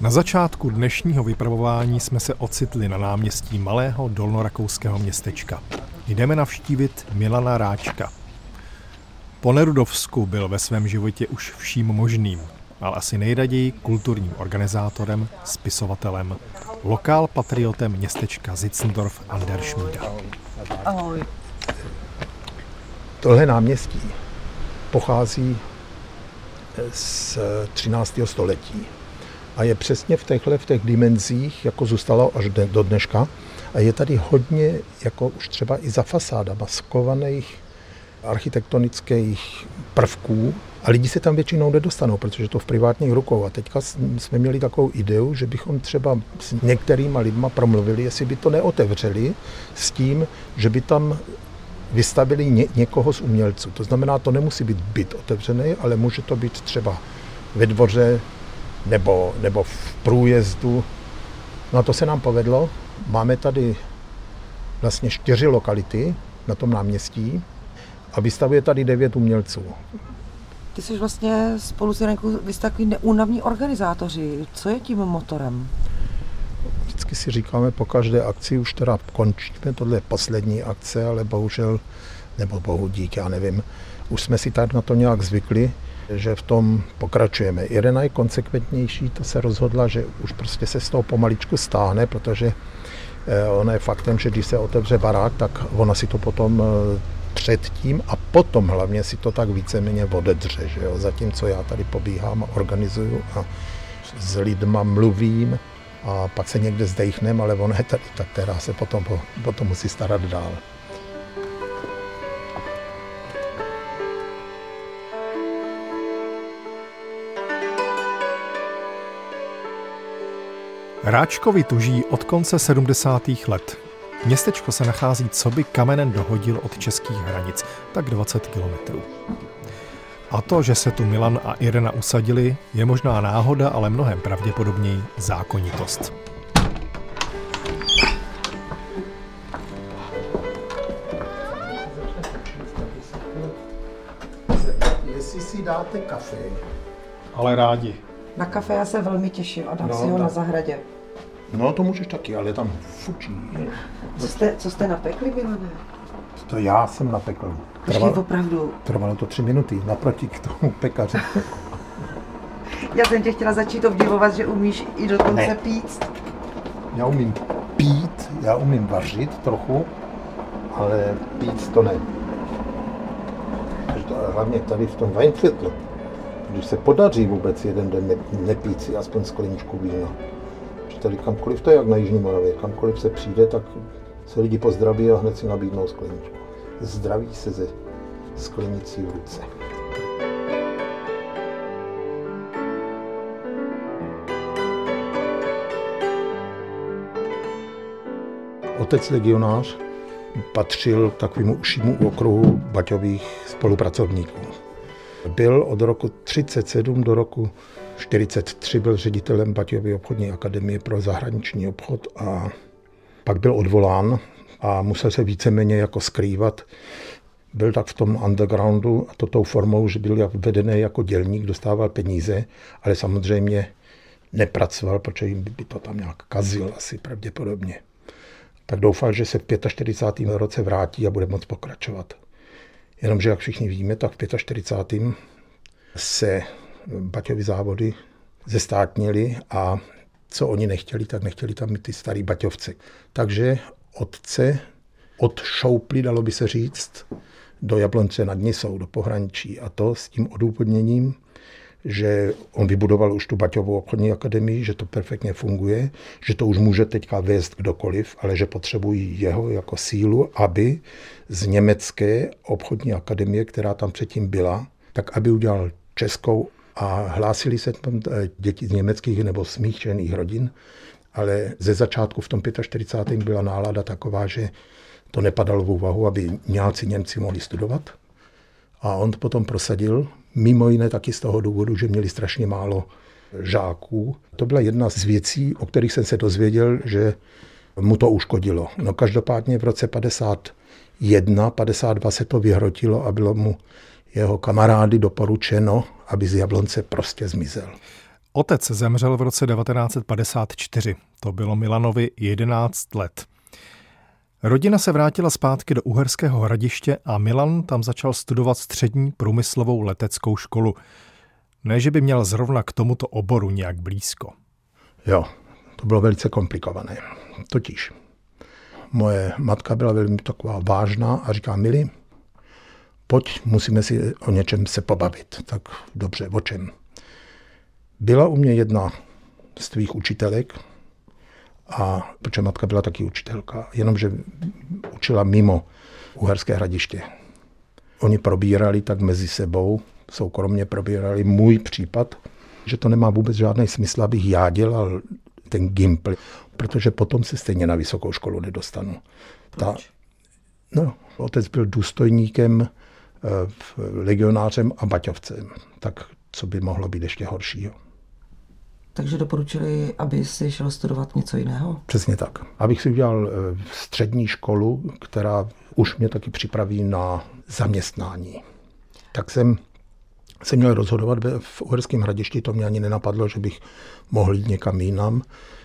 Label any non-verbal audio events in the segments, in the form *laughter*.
Na začátku dnešního vypravování jsme se ocitli na náměstí malého dolnorakouského městečka. Jdeme navštívit Milana Ráčka. Po Nerudovsku byl ve svém životě už vším možným, ale asi nejraději kulturním organizátorem, spisovatelem, lokál patriotem městečka Zitzendorf an der Schmiede. Ahoj. Tohle náměstí pochází z 13. století a je přesně v těchto v těch dimenzích, jako zůstalo až do dneška. A je tady hodně, jako už třeba i za fasádama, skovaných architektonických prvků a lidi se tam většinou nedostanou, protože to v privátních rukou. A teďka jsme měli takovou ideu, že bychom třeba s některýma lidma promluvili, jestli by to neotevřeli s tím, že by tam vystavili ně, někoho z umělců. To znamená, to nemusí být byt otevřený, ale může to být třeba ve dvoře nebo, nebo v průjezdu. No a to se nám povedlo. Máme tady vlastně čtyři lokality na tom náměstí a vystavuje tady devět umělců. Ty jsi vlastně spolu s Jankou, vy jste takový neúnavní organizátoři. Co je tím motorem? Vždycky si říkáme po každé akci, už teda končíme, tohle je poslední akce, ale bohužel, nebo bohu dík, já nevím, už jsme si tak na to nějak zvykli, že v tom pokračujeme. Irena je konsekventnější, to se rozhodla, že už prostě se z toho pomaličku stáhne, protože eh, ono je faktem, že když se otevře barák, tak ona si to potom eh, předtím a potom hlavně si to tak víceméně odedře. Že jo? Zatímco já tady pobíhám a organizuju a s lidma mluvím a pak se někde zdechnem, ale ona je tady ta, která se potom, potom musí starat dál. Ráčkovi tuží od konce 70. let. Městečko se nachází co by kamenem dohodil od českých hranic, tak 20 kilometrů. A to, že se tu Milan a Irena usadili, je možná náhoda, ale mnohem pravděpodobněji zákonitost. Jestli si dáte kafe. Ale rádi. Na kafe já se velmi těším a dám No, si ho tak. na zahradě. No to můžeš taky, ale tam fučí. Co jste, co jste napekli, Milane? To já jsem napekl. Trvalo, opravdu. trvalo to tři minuty, naproti k tomu pekaři. *laughs* Já jsem tě chtěla začít obdivovat, že umíš i dokonce Ne. pít. Já umím pít, já umím vařit trochu, ale pít to ne. To- Hlavně tady v tom Weinviertlu, když se podaří vůbec jeden den ne, nepít si aspoň skleničku vína. Že tady kamkoliv, to je jak na Jižní Moravě, kamkoliv se přijde, tak se lidi pozdraví a hned si nabídnou skleničku. Zdraví se ze sklenicí v ruce. Otec legionář patřil k takovému užšímu okruhu Baťových spolupracovníků. Byl od roku 37 do roku 43 byl ředitelem Baťovy obchodní akademie pro zahraniční obchod a pak byl odvolán a musel se víceméně jako skrývat. Byl tak v tom undergroundu a to tou formou, že byl vedený jako dělník, dostával peníze, ale samozřejmě nepracoval, protože jim by to tam nějak kazil asi pravděpodobně tak doufal, že se v 45. roce vrátí a bude moct pokračovat. Jenomže, jak všichni víme, tak v 45. se Baťovy závody zestátnili a co oni nechtěli, tak nechtěli tam mít ty starý Baťovce. Takže otce odšoupli, dalo by se říct, do Jablonce nad Nisou, do pohraničí. A to s tím odůvodněním, že on vybudoval už tu Baťovou obchodní akademii, že to perfektně funguje, že to už může teďka vést kdokoliv, ale že potřebují jeho jako sílu, aby z německé obchodní akademie, která tam předtím byla, tak aby udělal českou a hlásili se tam eh, děti z německých nebo smíšených rodin, ale ze začátku v tom 45. byla nálada taková, že to nepadalo v úvahu, aby Němci Němci mohli studovat. A on to potom prosadil, mimo jiné taky z toho důvodu, že měli strašně málo žáků. To byla jedna z věcí, o kterých jsem se dozvěděl, že mu to uškodilo. No každopádně v roce 51, 52 se to vyhrotilo a bylo mu jeho kamarády doporučeno, aby z Jablonce prostě zmizel. Otec zemřel v roce 1954. To bylo Milanovi 11 let. Rodina se vrátila zpátky do Uherského hradiště a Milan tam začal studovat střední průmyslovou leteckou školu. Ne, že by měl zrovna k tomuto oboru nějak blízko. Jo, to bylo velice komplikované. Totiž moje matka byla velmi taková vážná a říká, Mili, pojď, musíme si o něčem se pobavit. Tak dobře, o čem? Byla u mě jedna z tvých učitelek, a protože matka byla taky učitelka, jenomže učila mimo Uherské hradiště. Oni probírali tak mezi sebou, soukromně probírali můj případ, že to nemá vůbec žádný smysl, abych já dělal ten gimpl, protože potom se stejně na vysokou školu nedostanu. Ta, no, otec byl důstojníkem, legionářem a baťovcem. Tak co by mohlo být ještě horšího? Takže doporučili, aby si šel studovat něco jiného? Přesně tak. Abych si udělal eh, střední školu, která už mě taky připraví na zaměstnání. Tak jsem se měl rozhodovat v Uherském hradišti, to mě ani nenapadlo, že bych mohl jít někam jinam.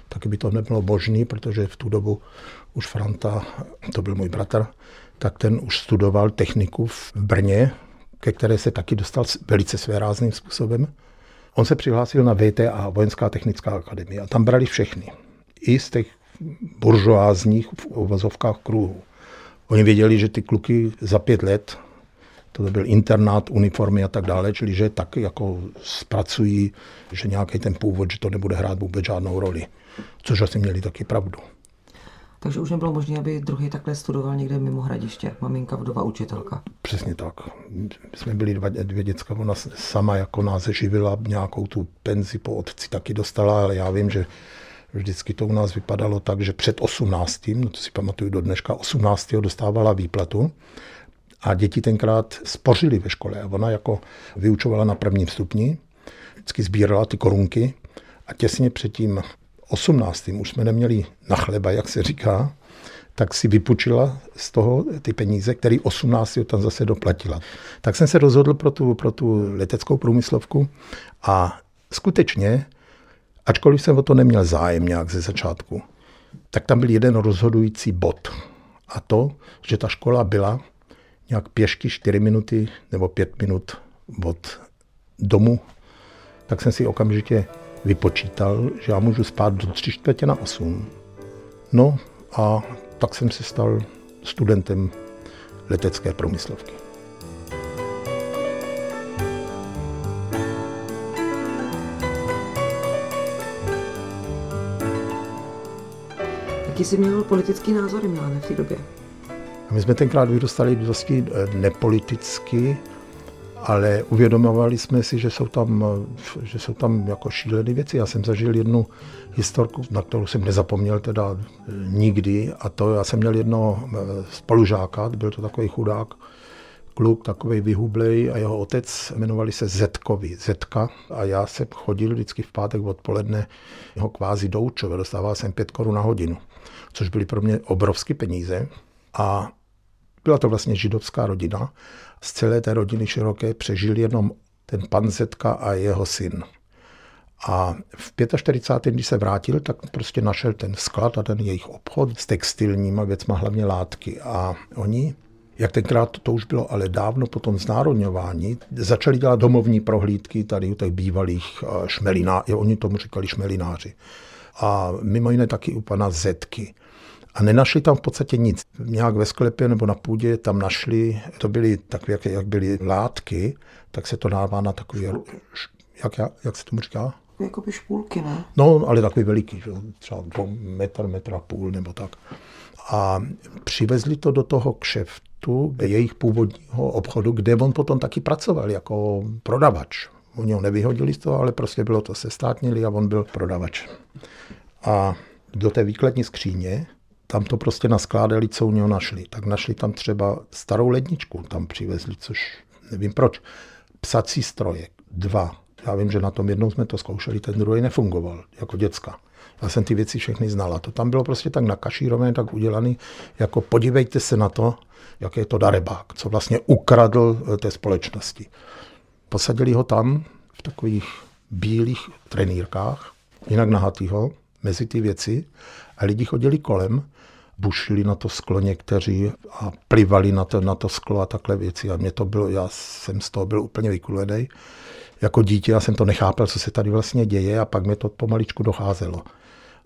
Taky by to nebylo možné, protože v tu dobu už Franta, to byl můj bratr, tak ten už studoval techniku v Brně, ke které se taky dostal velice svérázným způsobem. On se přihlásil na VTA, Vojenská technická akademie, a tam brali všechny. I z těch buržoázních v uvozovkách kruhů. Oni věděli, že ty kluky za pět let, to byl internát, uniformy a tak dále, čili že tak jako zpracují, že nějaký ten původ, že to nebude hrát vůbec žádnou roli. Což asi měli taky pravdu. Takže už nebylo možné, aby druhý takhle studoval někde mimo hradiště. Maminka, vdova, učitelka. Přesně tak. My jsme byli dva, dvě děcka, ona sama jako nás živila, nějakou tu penzi po otci taky dostala, ale já vím, že vždycky to u nás vypadalo tak, že před 18. No to si pamatuju do dneška, 18. dostávala výplatu a děti tenkrát spořili ve škole a ona jako vyučovala na prvním stupni, vždycky sbírala ty korunky a těsně před tím 18. už jsme neměli na chleba, jak se říká, tak si vypučila z toho ty peníze, který 18. tam zase doplatila. Tak jsem se rozhodl pro tu, pro tu leteckou průmyslovku a skutečně, ačkoliv jsem o to neměl zájem nějak ze začátku, tak tam byl jeden rozhodující bod. A to, že ta škola byla nějak pěšky 4 minuty nebo 5 minut od domu, tak jsem si okamžitě vypočítal, že já můžu spát do tři čtvrtě na osm. No a tak jsem se stal studentem letecké průmyslovky. Jaký jsi měl politický názory, Milane, v té době? A my jsme tenkrát vyrostali dosti eh, nepoliticky, ale uvědomovali jsme si, že jsou tam, že jsou tam jako šílené věci. Já jsem zažil jednu historku, na kterou jsem nezapomněl teda nikdy a to já jsem měl jedno eh, spolužáka, byl to takový chudák, kluk, takový vyhublej a jeho otec jmenovali se Zetkovi, Zetka a já jsem chodil vždycky v pátek odpoledne ho kvázi doučovat, dostával jsem pět korun na hodinu, což byly pro mě obrovské peníze a byla to vlastně židovská rodina. Z celé té rodiny široké přežil jenom ten pan Zetka a jeho syn. A v 45. když se vrátil, tak prostě našel ten sklad a ten jejich obchod s textilníma věcma, hlavně látky. A oni, jak tenkrát to už bylo ale dávno po tom znárodňování, začali dělat domovní prohlídky tady u těch bývalých eh, šmelinářů, oni tomu říkali šmelináři. A mimo jiné taky u pana Zetky. A nenašli tam v podstatě nic. Nějak ve sklepě nebo na půdě tam našli, to byly takové, jak, jak byly látky, tak se to dává na takový, jak, jak se tomu říká? Jakoby špůlky, ne? No, ale takový veliký, že? třeba metr, metr a půl nebo tak. A přivezli to do toho kšeftu, jejich původního obchodu, kde on potom taky pracoval jako prodavač. Oni ho nevyhodili z toho, ale prostě bylo to sestátnili a on byl prodavač. A do té výkladní skříně tam to prostě naskládali, co u něho našli. Tak našli tam třeba starou ledničku, tam přivezli, což nevím proč. Psací stroje, dva. Já vím, že na tom jednou jsme to zkoušeli, ten druhý nefungoval, jako děcka. Já jsem ty věci všechny znala. To tam bylo prostě tak nakašírované, tak udělané, jako podívejte se na to, jak je to darebák, co vlastně ukradl eh, té společnosti. Posadili ho tam v takových bílých trenýrkách, jinak nahatýho, mezi ty věci a lidi chodili kolem, bušili na to sklo někteří a plivali na to, na to sklo a takhle věci. A mě to bylo, já jsem z toho byl úplně vykulený. Jako dítě já jsem to nechápal, co se tady vlastně děje a pak mi to pomaličku docházelo.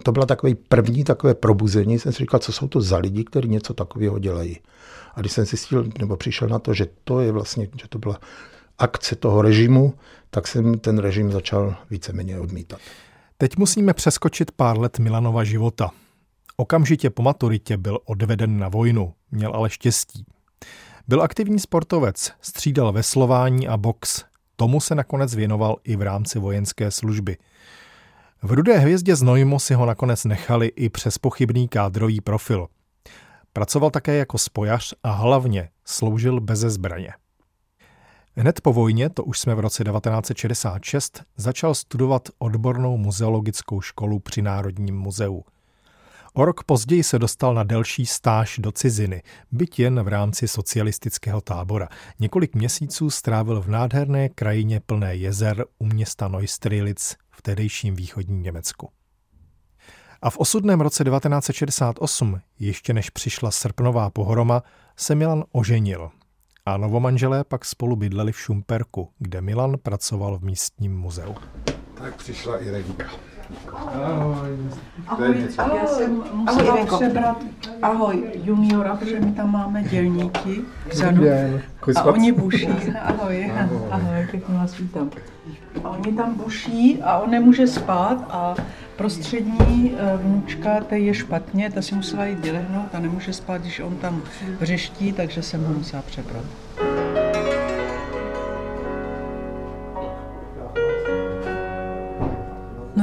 To byla takový první takové probuzení, jsem si říkal, co jsou to za lidi, kteří něco takového dělají. A když jsem zjistil, nebo přišel na to, že to je vlastně, že to byla akce toho režimu, tak jsem ten režim začal víceméně odmítat. Teď musíme přeskočit pár let Milanova života. Okamžitě po maturitě byl odveden na vojnu, měl ale štěstí. Byl aktivní sportovec, střídal veslování a box. Tomu se nakonec věnoval i v rámci vojenské služby. V Rudé hvězdě Znojmo si ho nakonec nechali i přes pochybný kádrový profil. Pracoval také jako spojař a hlavně sloužil beze zbraně. Hned po vojně, to už jsme v roce 1966, začal studovat odbornou muzeologickou školu při Národním muzeu. O rok později se dostal na delší stáž do ciziny, byť jen v rámci socialistického tábora. Několik měsíců strávil v nádherné krajině plné jezer u města Neustrelitz v tehdejším východním Německu. A v osudném roce 1968, ještě než přišla srpnová pohroma, se Milan oženil a novomanželé pak spolu bydleli v Šumperku, kde Milan pracoval v místním muzeu. Tak přišla i Renka. Ahoj. Ahoj, ahoj. Já jsem musela ahoj, přebrat, ahoj, juniora, protože my tam máme dělníky vzadu. A oni buší. Ahoj, ahoj, ahoj pěkně vás vítám. A oni tam buší a on nemůže spát a prostřední eh, vnučka, ta je špatně, ta si musela jít vylehnout a nemůže spát, když on tam vřeští, takže jsem ho musela přebrat.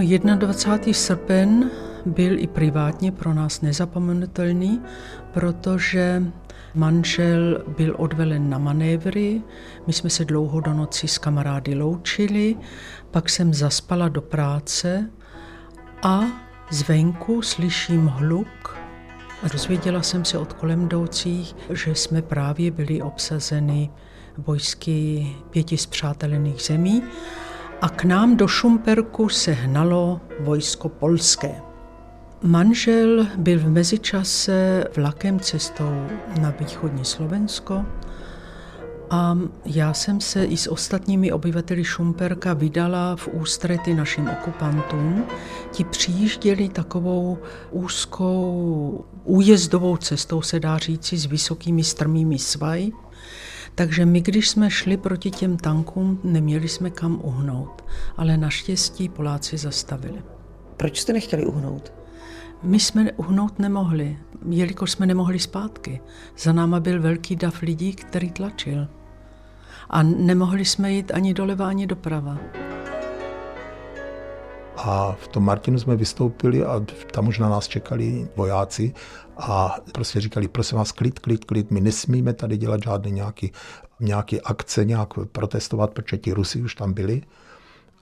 21. srpen byl i privátně pro nás nezapomenutelný, protože manžel byl odvelen na manévry, my jsme se dlouho do noci s kamarády loučili, pak jsem zaspala do práce a zvenku slyším hluk. Dozvěděla jsem se od kolem jdoucích, že jsme právě byli obsazeni vojsky pěti zpřátelených zemí a k nám do Šumperku se hnalo vojsko polské. Manžel byl v mezičase vlakem cestou na východní Slovensko a já jsem se i s ostatními obyvateli Šumperka vydala v ústrety našim okupantům. Ti přijížděli takovou úzkou újezdovou cestou, se dá říci, s vysokými strmými svaji. Takže my, když jsme šli proti těm tankům, neměli jsme kam uhnout. Ale naštěstí Poláci zastavili. Proč jste nechtěli uhnout? My jsme uhnout nemohli, jelikož jsme nemohli zpátky. Za náma byl velký dav lidí, který tlačil. A nemohli jsme jít ani doleva, ani doprava. A v tom Martinu jsme vystoupili a tam už na nás čekali vojáci a prostě říkali, prosím vás, klid, klid, klid, my nesmíme tady dělat žádné nějaké, nějaké akce, nějak protestovat, protože ti Rusi už tam byli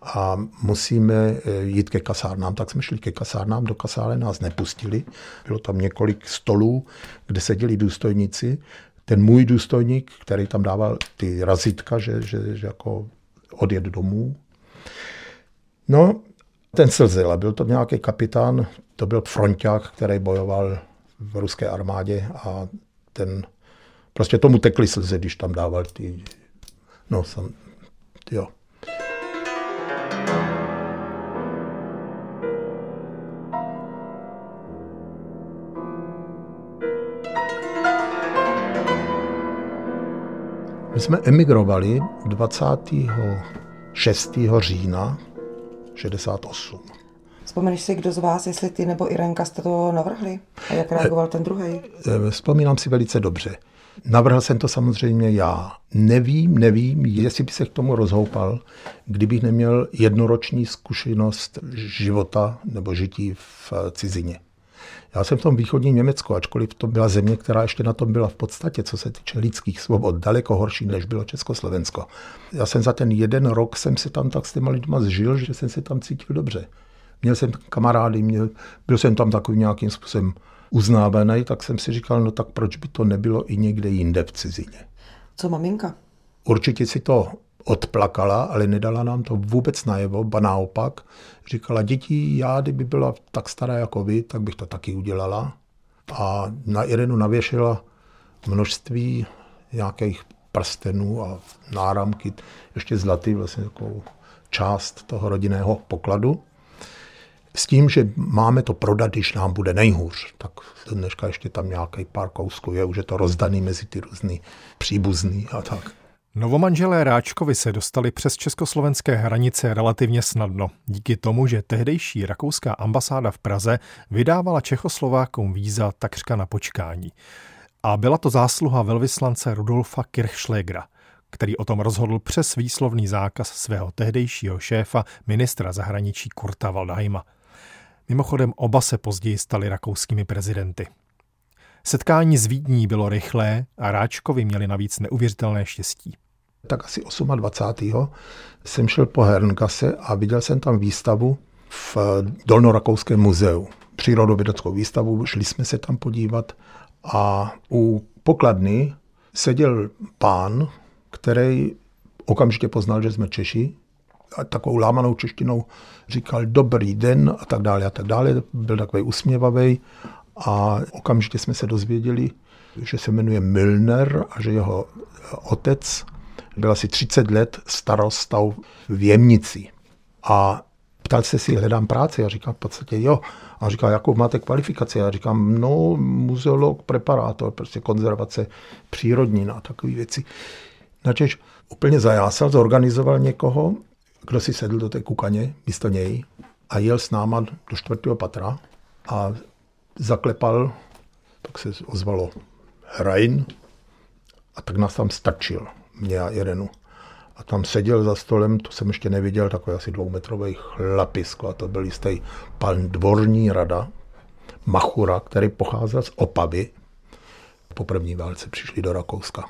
a musíme eh, jít ke kasárnám. Tak jsme šli ke kasárnám, do kasále nás nepustili. Bylo tam několik stolů, kde seděli důstojníci. Ten můj důstojník, který tam dával ty razitka, že, že, že jako odjet domů. No, ten slzel, byl to nějaký kapitán, to byl fronták, který bojoval v ruské armádě a ten, prostě tomu tekly slzy, když tam dával ty, no, sam, jo. My jsme emigrovali 26. října 68. Vzpomeneš si, kdo z vás, jestli ty nebo Irenka jste to navrhli? A jak reagoval ten druhý? Eh, vzpomínám si velice dobře. Navrhl jsem to samozřejmě já. Nevím, nevím, jestli by se k tomu rozhoupal, kdybych neměl jednoroční zkušenost života nebo žití v cizině. Já jsem v tom východním Německu, ačkoliv to byla země, která ještě na tom byla v podstatě, co se týče lidských svobod, daleko horší, než bylo Československo. Já jsem za ten jeden rok jsem se tam tak s těma lidma zžil, že jsem se tam cítil dobře. Měl jsem kamarády, měl, byl jsem tam takovým nějakým způsobem uznávaný, tak jsem si říkal, no tak proč by to nebylo i někde jinde v cizině. Co maminka? Určitě si to odplakala, ale nedala nám to vůbec najevo, ba naopak. Říkala, děti, já kdyby byla tak stará jako vy, tak bych to taky udělala. A na Irenu navěšila množství nějakých prstenů a náramky, ještě zlatý, vlastně takovou část toho rodinného pokladu. S tím, že máme to prodat, když nám bude nejhůř. Tak dneška ještě tam nějaký pár kousků je, už je to rozdaný mezi ty různý příbuzný a tak. Novomanželé Ráčkovi se dostali přes československé hranice relativně snadno, díky tomu, že tehdejší rakouská ambasáda v Praze vydávala Čechoslovákům víza takřka na počkání. A byla to zásluha velvyslance Rudolfa Kirchschlägera, který o tom rozhodl přes výslovný zákaz svého tehdejšího šéfa, ministra zahraničí Kurta Waldheima. Mimochodem oba se později stali rakouskými prezidenty. Setkání s Vídní bylo rychlé a Ráčkovi měli navíc neuvěřitelné štěstí. Tak asi 28. jsem šel po Herngase a viděl jsem tam výstavu v Dolnorakouském muzeu. Přírodovědeckou výstavu, šli jsme se tam podívat a u pokladny seděl pán, který okamžitě poznal, že jsme Češi, a takovou lámanou češtinou říkal dobrý den a tak dále a tak dále. Byl takový usměvavý a okamžitě jsme se dozvěděli, že se jmenuje Milner a že jeho otec byl asi 30 let starostou v Jemnici. A ptal se si, hledám práci. Já říkám v podstatě jo. A říká, jakou máte kvalifikaci? Já říkám, no, muzeolog, preparátor, prostě konzervace přírodní a takové věci. Načež úplně zajásal, zorganizoval někoho, kdo si sedl do té kukaně místo něj a jel s náma do čtvrtého patra a zaklepal, tak se ozvalo Hrain a tak nás tam stačil, mě a Irenu. A tam seděl za stolem, to jsem ještě neviděl, takový asi dvoumetrový chlapisko a to byl jistý pan dvorní rada, Machura, který pocházel z Opavy. Po první válce přišli do Rakouska.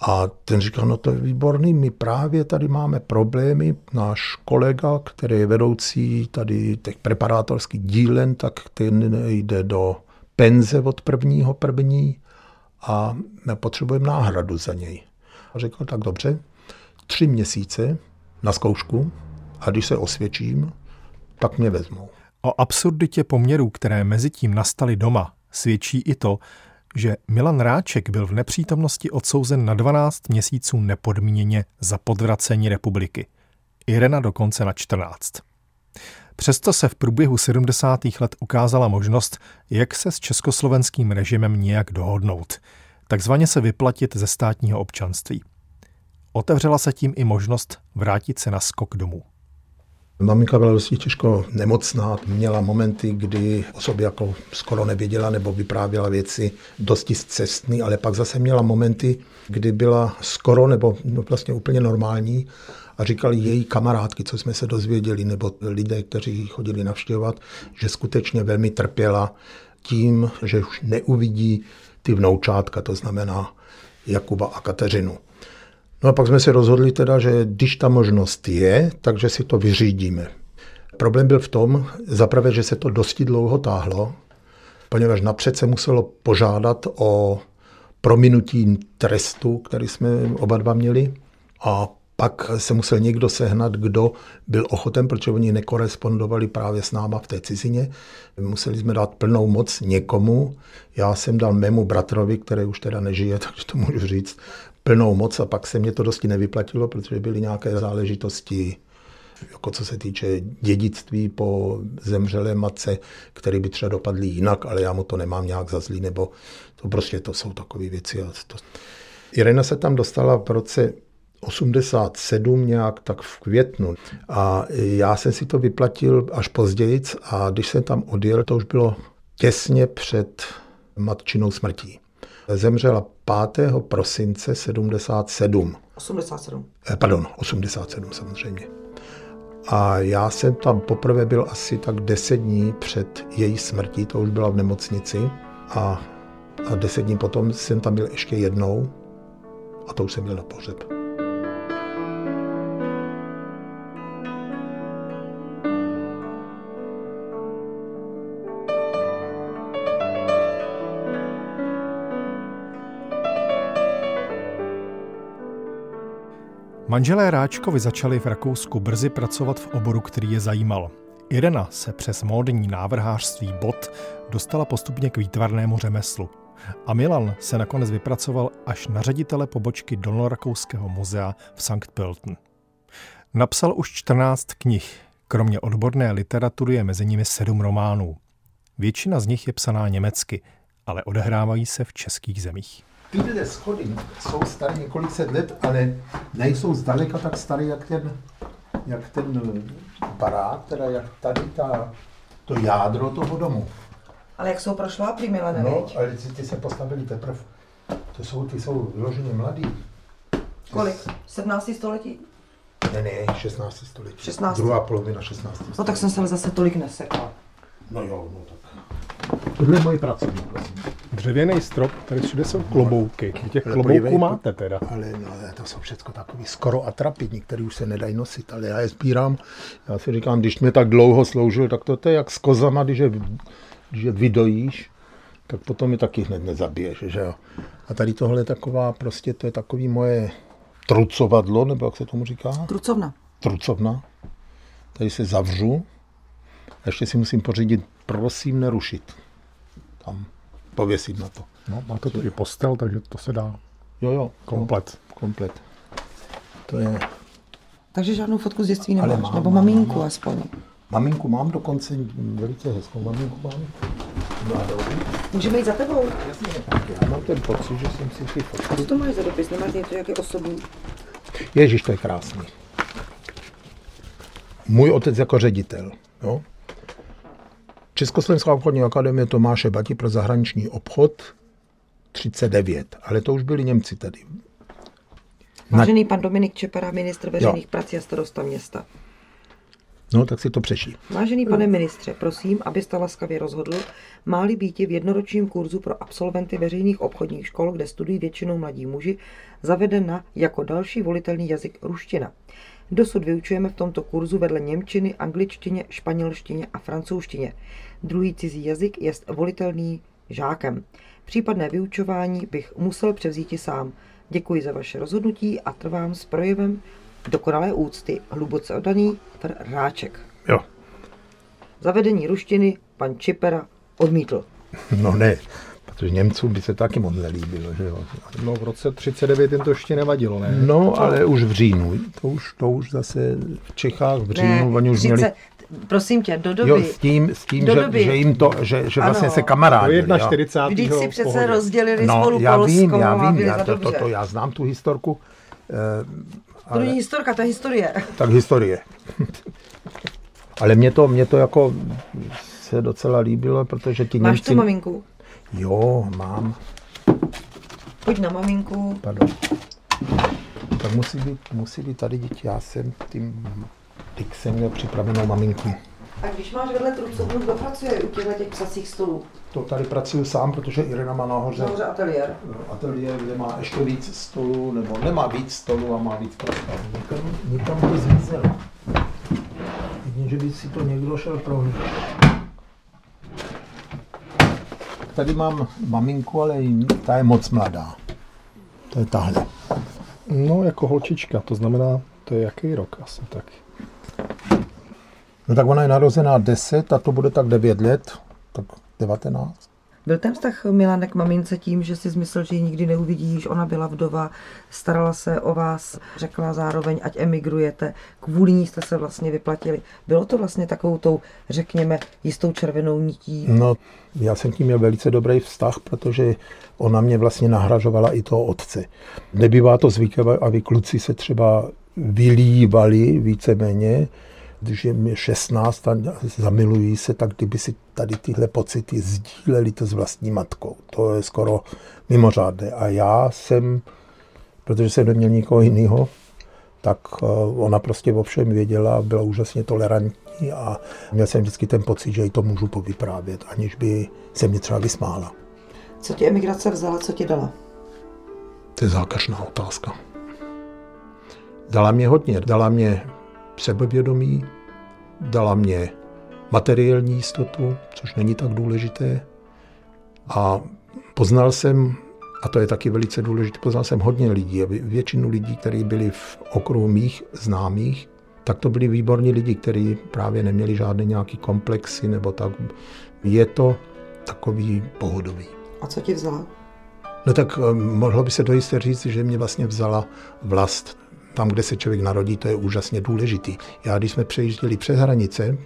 A ten říkal, no to je výborný, my právě tady máme problémy. Náš kolega, který je vedoucí tady těch preparátorských dílen, tak ten jde do penze od prvního první a potřebujeme náhradu za něj. A řekl, tak dobře, tři měsíce na zkoušku a když se osvědčím, tak mě vezmou. O absurditě poměrů, které mezi tím nastaly doma, svědčí i to, že Milan Ráček byl v nepřítomnosti odsouzen na 12 měsíců nepodmíněně za podvracení republiky. Irena dokonce na 14. Přesto se v průběhu 70. let ukázala možnost, jak se s československým režimem nějak dohodnout, takzvaně se vyplatit ze státního občanství. Otevřela se tím i možnost vrátit se na skok domů. Maminka byla dosti těžko nemocná, měla momenty, kdy o sobě jako skoro nevěděla nebo vyprávěla věci dosti cestný, ale pak zase měla momenty, kdy byla skoro nebo no vlastně úplně normální a říkali její kamarádky, co jsme se dozvěděli, nebo lidé, kteří chodili navštěvovat, že skutečně velmi trpěla tím, že už neuvidí ty vnoučátka, to znamená Jakuba a Kateřinu. No a pak jsme se rozhodli teda, že když ta možnost je, takže si to vyřídíme. Problém byl v tom, zaprvé, že se to dosti dlouho táhlo, poněvadž napřed se muselo požádat o prominutí trestu, který jsme oba dva měli, a pak se musel někdo sehnat, kdo byl ochoten, protože oni nekorespondovali právě s náma v té cizině. Museli jsme dát plnou moc někomu. Já jsem dal mému bratrovi, který už teda nežije, *laughs* takže to můžu říct, plnou moc a pak se mě to dosti nevyplatilo, protože byly nějaké záležitosti, jako co se týče dědictví po zemřelé matce, které by třeba dopadly jinak, ale já mu to nemám nějak za zlý, nebo to prostě to jsou takové věci. A to... Irena se tam dostala v roce 87 nějak tak v květnu. A já jsem si to vyplatil až později a když jsem tam odjel, to už bylo těsně před matčinou smrtí. Zemřela 5. prosince 77. 87. Eh, pardon, 87 samozřejmě. A já jsem tam poprvé byl asi tak 10 dní před její smrtí, to už byla v nemocnici. A, a 10 dní potom jsem tam byl ještě jednou a to už jsem měl na pohřeb. Manželé Ráčkovi začali v Rakousku brzy pracovat v oboru, který je zajímal. Irena se přes módní návrhářství bot dostala postupně k výtvarnému řemeslu. A Milan se nakonec vypracoval až na ředitele pobočky Dolnorakouského muzea v St. Pölten. Napsal už 14 knih, kromě odborné literatury je mezi nimi sedm románů. Většina z nich je psaná německy, ale odehrávají se v českých zemích. Tyhle schody jsou staré několik set let, ale nejsou zdaleka tak staré, jak ten, jak ten barák, teda jak tady ta, to jádro toho domu. Ale jak jsou prošláplí, Milane, No, viď? ale ty, ty se postavili teprve. To jsou, ty jsou vyloženě mladý. Kolik? 17. století? Ne, ne, 16. století. 16. Druhá polovina 16. No tak jsem se ale zase tolik nesekla. No jo, no tak. Tohle je můj pracovník, prosím. Dřevěný strop, tady všude jsou klobouky. Těch Ale klobouků podívej, máte teda. Ale no, to jsou všechno takový skoro atrapidní, který už se nedají nosit, ale já je sbírám. Já si říkám, když mě tak dlouho sloužil, tak to, to je jak s kozama, když je, když je vydojíš, tak potom je taky hned nezabiješ, že jo. A tady tohle je taková, prostě to je takový moje trucovadlo, nebo jak se tomu říká? Trucovna. Trucovna. Tady se zavřu. A ještě si musím pořídit, prosím, nerušit. Tam pověsit na to. No, máte tu i postel, takže to se dá Jo, jo. komplet. Komplet. To je... Takže žádnou fotku z dětství nemáš, mám, nebo mám, maminku mám. aspoň. Maminku mám dokonce velice hezkou maminku mám. Můžeme jít za tebou? Já mám ten pocit, že jsem si ty fotky... Co to máš za dopis? Nemáš něco jaký osobní? Ježíš, to je krásný. Můj otec jako ředitel. Jo? Československá obchodní akademie Tomáše Bati pro zahraniční obchod 39, ale to už byli Němci tady. Na- Vážený pan Dominik Čepera, ministr veřejných prací a starosta města. No, tak si to přeší. Vážený pane ministře, prosím, abyste laskavě rozhodl, má-li být v jednoročním kurzu pro absolventy veřejných obchodních škol, kde studují většinou mladí muži, zavedena jako další volitelný jazyk ruština. Dosud vyučujeme v tomto kurzu vedle němčiny, angličtině, španělštině a francouzštině. Druhý cizí jazyk je volitelný žákem. Případné vyučování bych musel převzít i sám. Děkuji za vaše rozhodnutí a trvám s projevem dokonalé úcty. Hluboce oddaný Fr. Ráček. Jo. Zavedení ruštiny pan Čipera odmítl. No ne, protože Němcům by se taky moc nelíbilo, že jo. No v roce 39 jim to ještě nevadilo, ne? No, ale už v říjnu. To už, to už zase v Čechách v říjnu, oni už měli... prosím tě, do doby, Jo, s tím, s tím Do že, doby. že, jim to, že, že vlastně Ano. se Do kamarádili. jo. 41. Vždyť si přece pohodě. rozdělili No, spolu já Polsko vím, já a vím, já to, to, to, já znám tu historku, To není historka, to je historie. tak historie. *laughs* Ale mě to, mě to jako se docela líbilo, protože ti Máš Němci... tu maminku? Jo, mám, Pojď na maminku. pardon. Tak musí být, musí být tady děti, já jsem tím, teď jsem měl připravenou maminku. A když máš vedle trucovnu, kdo pracuje u těchto těch psacích stolů? To tady pracuju sám, protože Irena má nahoře Nahoře ateliér. ateliér, kde má ještě víc stolů, nebo nemá víc stolů a má víc prostor. Někam, někam to zmizelo. Jedině, že by si to někdo šel prohlížet. Tady mám maminku, ale ta je moc mladá. To je tahle. No jako holčička, to znamená, to je jaký rok asi tak. No tak ona je narozená 10 a to bude tak 9 let, tak 19. Byl ten vztah Milanek mamince tím, že si myslel, že ji nikdy neuvidíš, ona byla vdova, starala se o vás, řekla zároveň, ať emigrujete, kvůli ní jste se vlastně vyplatili. Bylo to vlastně takovou tou, řekněme, jistou červenou nití. No, já jsem tím měl velice dobrý vztah, protože ona mě vlastně nahražovala i toho otce. Nebývá to zvykem, aby kluci se třeba vylívali víceméně, když je mi 16 a zamilují se, tak kdyby si tady tyhle pocity sdíleli to s vlastní matkou. To je skoro mimořádné. A já jsem, protože jsem neměl nikoho jiného, tak eh, ona prostě o všem věděla, byla úžasně tolerantní a měl jsem vždycky ten pocit, že jí to můžu povyprávět, aniž by se mě třeba vysmála. Co ti emigrace vzala, co ti dala? To je zákažná otázka. Dala mě hodně. Dala mě sebevědomí, dala mě materiální jistotu, což není tak důležité. A poznal jsem A to je taky velice důležité. Poznal jsem hodně lidí, většinu lidí, kteří byli v okruhu mých známých, tak to byli výborní lidi, kteří právě neměli žádné nějaký komplexy nebo tak. Je to takový pohodový. A co ti vzala? No tak eh, mohlo by se dojisté říct, že mě vlastně vzala vlast. Tam, kde se člověk narodí, to je úžasně důležitý. Já, když jsme přejížděli přes hranice,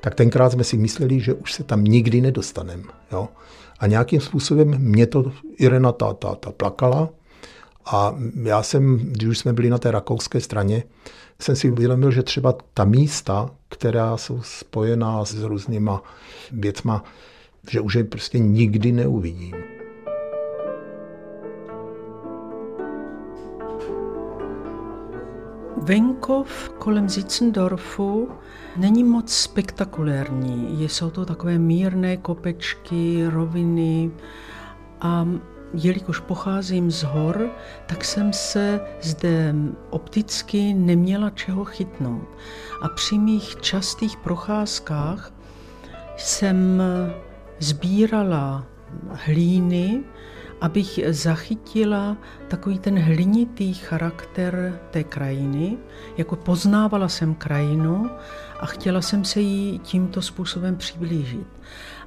tak tenkrát jsme si mysleli, že už se tam nikdy nedostaneme. Jo? A nějakým způsobem mě to Irena ta, ta, ta plakala. A já jsem, když už jsme byli na té rakouské straně, jsem si uvědomil, že třeba ta místa, která jsou spojená s různýma věcma, že už je prostě nikdy neuvidím. Venkov kolem Zitzendorfu není moc spektakulární. Jsou to takové mírné kopečky, roviny a jelikož pocházím z hor, tak jsem se zde opticky neměla čeho chytnout. A při mých častých procházkách jsem sbírala hlíny, abych zachytila takový ten hlinitý charakter té krajiny, jako poznávala jsem krajinu a chtěla jsem se jí tímto způsobem přiblížit.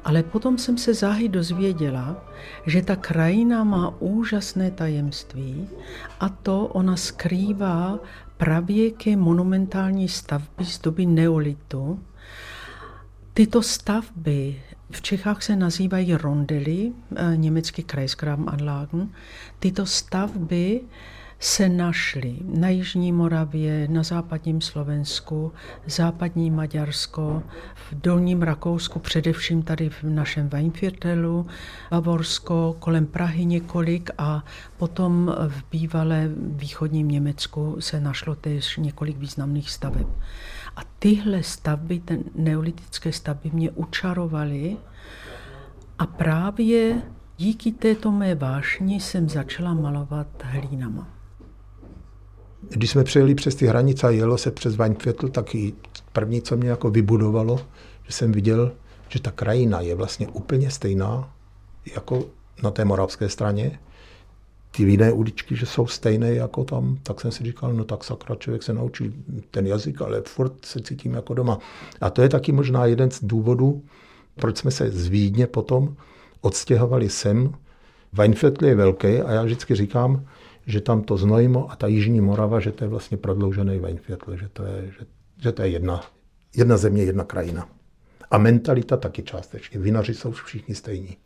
Ale potom jsem se záhy dozvěděla, že ta krajina má úžasné tajemství a to ona skrývá pravěké monumentální stavby z doby neolitu. Tyto stavby v Čechách se nazývají rondely, eh, německy Kreisgrabenanlagen. Tyto stavby se našly na Jižní Moravě, na západním Slovensku, západní Maďarsko, v dolním Rakousku, především tady v našem Weinviertelu, Bavorsko, kolem Prahy několik a potom v bývalé východním Německu se našlo též několik významných staveb. A tyhle stavby, ten neolitické stavby mě učarovaly a právě díky této mé vášni jsem začala malovat hlínama. Když jsme přejeli přes ty hranice a jelo se přes Weinviertel, tak i první, co mě jako vybudovalo, že jsem viděl, že ta krajina je vlastně úplně stejná jako na té moravské straně. Ty jiné uličky, že jsou stejné jako tam, tak jsem si říkal, no tak sakra, člověk se naučí ten jazyk, ale furt se cítím jako doma. A to je taky možná jeden z důvodů, proč jsme se z Vídně potom odstěhovali sem. Weinviertel je velký a já vždycky říkám, že tam to Znojmo a ta Jižní Morava, že to je vlastně prodloužený Weinviertel, že to je, že, že to je jedna, jedna země, jedna krajina. A mentalita taky částečně. Vinaři jsou všichni stejní.